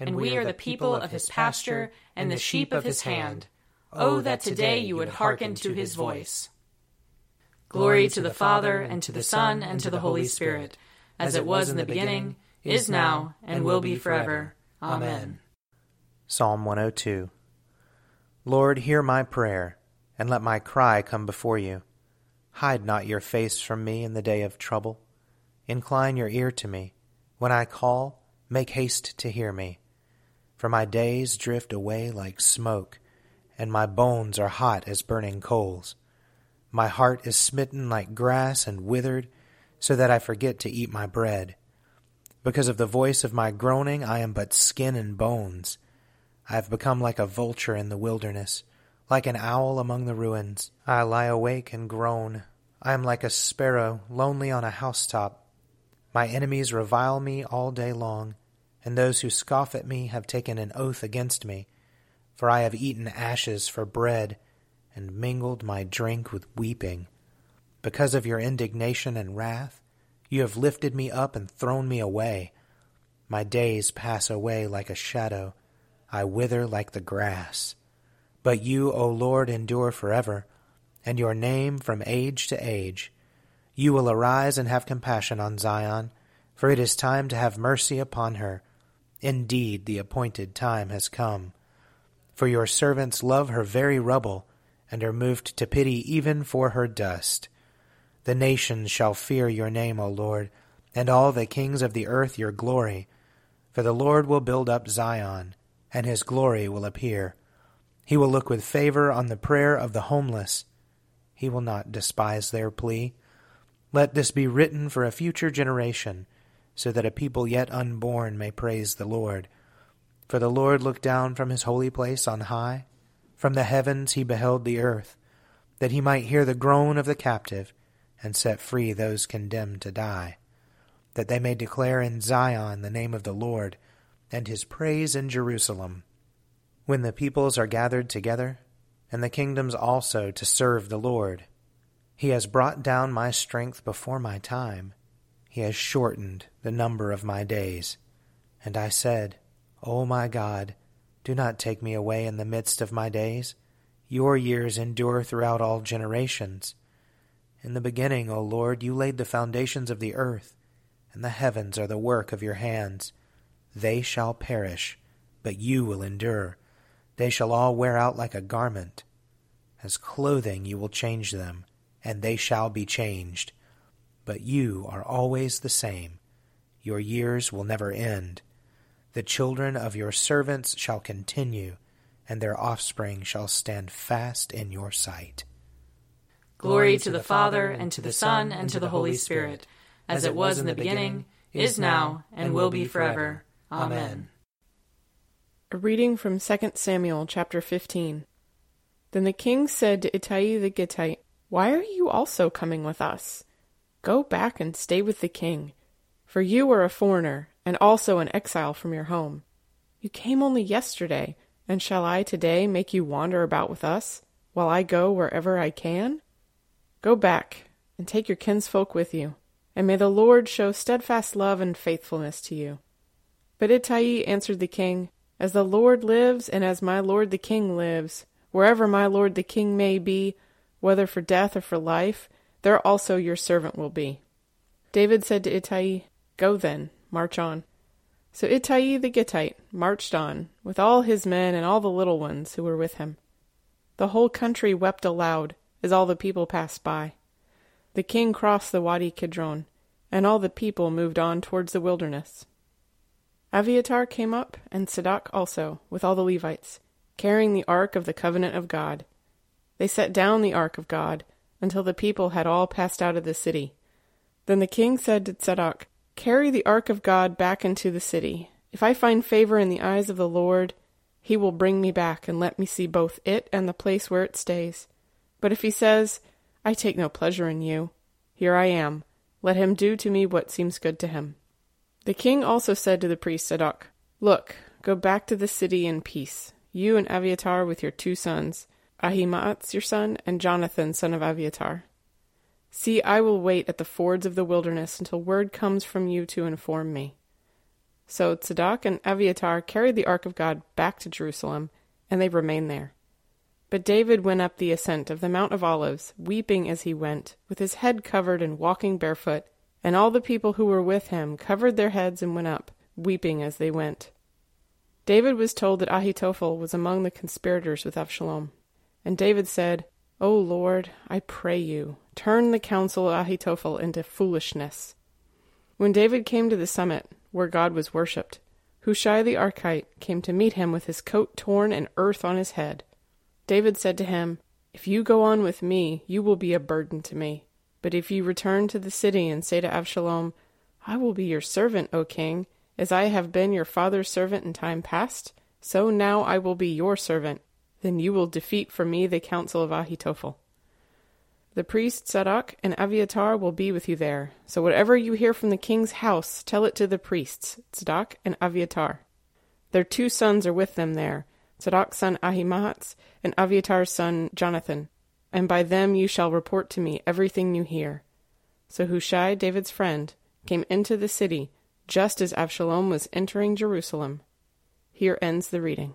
and we are the people of his pasture and the sheep of his hand. Oh, oh, that today you would hearken to his voice. Glory to the Father, and to the Son, and to the Holy Spirit, as it was in the beginning, is now, and will be forever. Amen. Psalm 102 Lord, hear my prayer, and let my cry come before you. Hide not your face from me in the day of trouble. Incline your ear to me. When I call, make haste to hear me. For my days drift away like smoke, and my bones are hot as burning coals. My heart is smitten like grass and withered, so that I forget to eat my bread. Because of the voice of my groaning, I am but skin and bones. I have become like a vulture in the wilderness, like an owl among the ruins. I lie awake and groan. I am like a sparrow lonely on a housetop. My enemies revile me all day long and those who scoff at me have taken an oath against me. For I have eaten ashes for bread, and mingled my drink with weeping. Because of your indignation and wrath, you have lifted me up and thrown me away. My days pass away like a shadow, I wither like the grass. But you, O Lord, endure forever, and your name from age to age. You will arise and have compassion on Zion, for it is time to have mercy upon her Indeed, the appointed time has come. For your servants love her very rubble, and are moved to pity even for her dust. The nations shall fear your name, O Lord, and all the kings of the earth your glory. For the Lord will build up Zion, and his glory will appear. He will look with favor on the prayer of the homeless. He will not despise their plea. Let this be written for a future generation so that a people yet unborn may praise the Lord. For the Lord looked down from his holy place on high. From the heavens he beheld the earth, that he might hear the groan of the captive, and set free those condemned to die, that they may declare in Zion the name of the Lord, and his praise in Jerusalem. When the peoples are gathered together, and the kingdoms also to serve the Lord, he has brought down my strength before my time he has shortened the number of my days. And I said, O my God, do not take me away in the midst of my days. Your years endure throughout all generations. In the beginning, O Lord, you laid the foundations of the earth, and the heavens are the work of your hands. They shall perish, but you will endure. They shall all wear out like a garment. As clothing you will change them, and they shall be changed but you are always the same. Your years will never end. The children of your servants shall continue, and their offspring shall stand fast in your sight. Glory to the Father, and to the Son, and to the Holy Spirit, as it was in the beginning, is now, and will be forever. Amen. A reading from 2 Samuel chapter 15. Then the king said to Ittai the Gittite, Why are you also coming with us? Go back and stay with the king, for you are a foreigner, and also an exile from your home. You came only yesterday, and shall I today make you wander about with us, while I go wherever I can? Go back, and take your kinsfolk with you, and may the Lord show steadfast love and faithfulness to you. But Ittai answered the king, As the Lord lives, and as my lord the king lives, wherever my lord the king may be, whether for death or for life, there also your servant will be. David said to Ittai, Go then, march on. So Ittai the Gittite marched on, with all his men and all the little ones who were with him. The whole country wept aloud as all the people passed by. The king crossed the Wadi Kidron, and all the people moved on towards the wilderness. Abiathar came up, and Zadok also, with all the Levites, carrying the ark of the covenant of God. They set down the ark of God until the people had all passed out of the city. Then the king said to Zadok, Carry the ark of God back into the city. If I find favor in the eyes of the Lord, he will bring me back and let me see both it and the place where it stays. But if he says, I take no pleasure in you, here I am, let him do to me what seems good to him. The king also said to the priest Zadok, Look, go back to the city in peace, you and Abiathar with your two sons, Ahimaaz your son, and Jonathan son of Abiathar. See, I will wait at the fords of the wilderness until word comes from you to inform me. So Zadok and Abiathar carried the ark of God back to Jerusalem, and they remained there. But David went up the ascent of the Mount of Olives, weeping as he went, with his head covered and walking barefoot, and all the people who were with him covered their heads and went up, weeping as they went. David was told that Ahitophel was among the conspirators with Absalom. And David said, O Lord, I pray you, turn the counsel of Ahitophel into foolishness. When David came to the summit, where God was worshipped, Hushai the Archite came to meet him with his coat torn and earth on his head. David said to him, If you go on with me, you will be a burden to me. But if you return to the city and say to Absalom, I will be your servant, O king, as I have been your father's servant in time past, so now I will be your servant. Then you will defeat for me the counsel of Ahitophel. The priest Zadok and Abiathar will be with you there. So whatever you hear from the king's house, tell it to the priests, Zadok and Abiathar. Their two sons are with them there, Zadok's son Ahimaaz and Abiathar's son Jonathan and by them you shall report to me everything you hear. So Hushai, David's friend, came into the city just as Absalom was entering Jerusalem. Here ends the reading.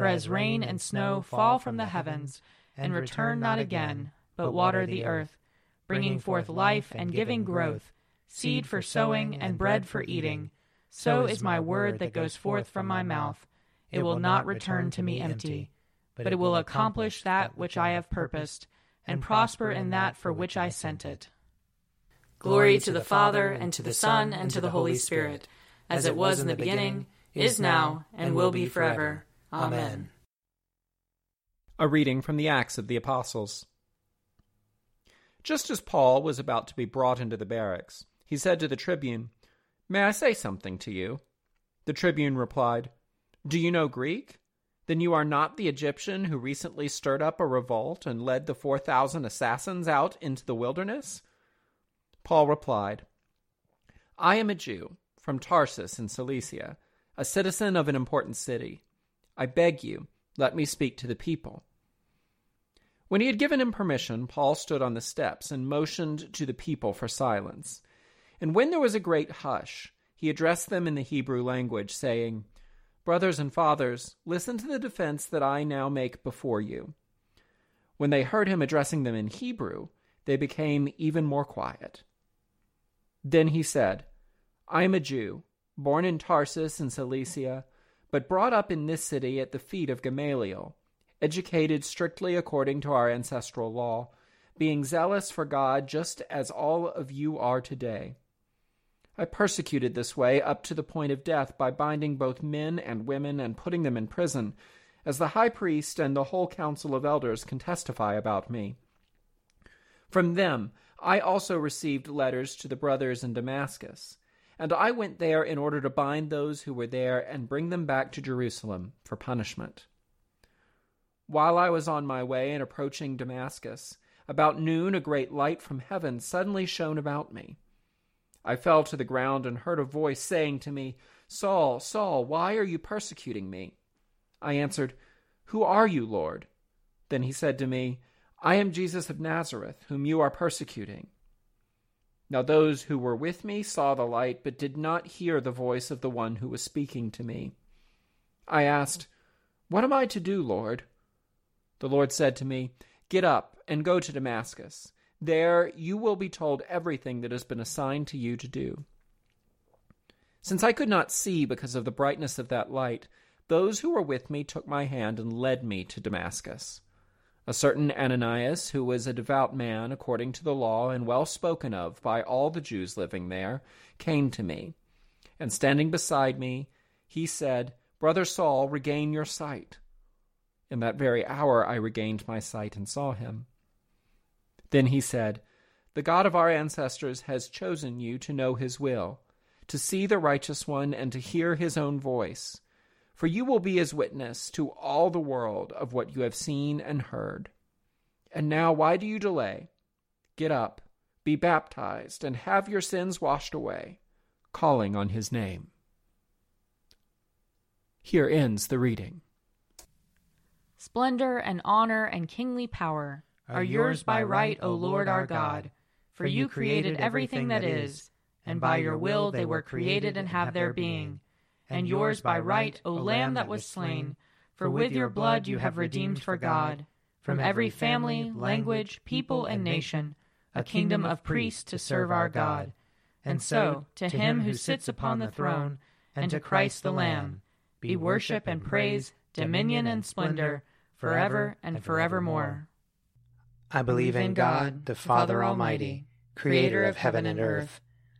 For as rain and snow fall from the heavens, and return not again, but water the earth, bringing forth life and giving growth, seed for sowing and bread for eating, so is my word that goes forth from my mouth. It will not return to me empty but it will accomplish that which I have purposed, and prosper in that for which I sent it. Glory to the Father, and to the Son, and to the Holy Spirit, as it was in the beginning, is now, and will be forever. Amen. A reading from the Acts of the Apostles. Just as Paul was about to be brought into the barracks, he said to the tribune, May I say something to you? The tribune replied, Do you know Greek? Then you are not the Egyptian who recently stirred up a revolt and led the 4,000 assassins out into the wilderness? Paul replied, I am a Jew from Tarsus in Cilicia, a citizen of an important city. I beg you, let me speak to the people. When he had given him permission, Paul stood on the steps and motioned to the people for silence. And when there was a great hush, he addressed them in the Hebrew language, saying, Brothers and fathers, listen to the defense that I now make before you. When they heard him addressing them in Hebrew, they became even more quiet. Then he said, I am a Jew, born in Tarsus in Cilicia, but brought up in this city at the feet of Gamaliel, educated strictly according to our ancestral law, being zealous for God just as all of you are today. I persecuted this way up to the point of death by binding both men and women and putting them in prison, as the high priest and the whole council of elders can testify about me. From them I also received letters to the brothers in Damascus, and I went there in order to bind those who were there and bring them back to Jerusalem for punishment. While I was on my way and approaching Damascus, about noon a great light from heaven suddenly shone about me. I fell to the ground and heard a voice saying to me, Saul, Saul, why are you persecuting me? I answered, Who are you, Lord? Then he said to me, I am Jesus of Nazareth, whom you are persecuting. Now those who were with me saw the light, but did not hear the voice of the one who was speaking to me. I asked, What am I to do, Lord? The Lord said to me, Get up and go to Damascus. There you will be told everything that has been assigned to you to do. Since I could not see because of the brightness of that light, those who were with me took my hand and led me to Damascus. A certain Ananias, who was a devout man according to the law and well spoken of by all the Jews living there, came to me. And standing beside me, he said, Brother Saul, regain your sight. In that very hour I regained my sight and saw him. Then he said, The God of our ancestors has chosen you to know his will, to see the righteous one, and to hear his own voice for you will be as witness to all the world of what you have seen and heard. And now, why do you delay? Get up, be baptized, and have your sins washed away, calling on his name. Here ends the reading. Splendor and honor and kingly power are yours by right, O Lord our God, for you created everything that is, and by your will they were created and have their being and yours by right, O Lamb that was slain. For with your blood you have redeemed for God, from every family, language, people, and nation, a kingdom of priests to serve our God. And so, to him who sits upon the throne, and to Christ the Lamb, be worship and praise, dominion and splendor, forever and forevermore. I believe in God, the Father Almighty, creator of heaven and earth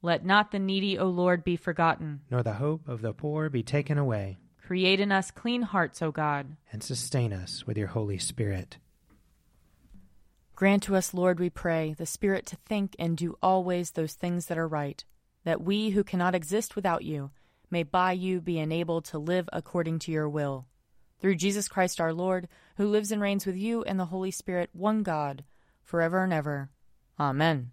Let not the needy, O Lord, be forgotten, nor the hope of the poor be taken away. Create in us clean hearts, O God, and sustain us with your Holy Spirit. Grant to us, Lord, we pray, the Spirit to think and do always those things that are right, that we who cannot exist without you may by you be enabled to live according to your will. Through Jesus Christ our Lord, who lives and reigns with you and the Holy Spirit, one God, forever and ever. Amen.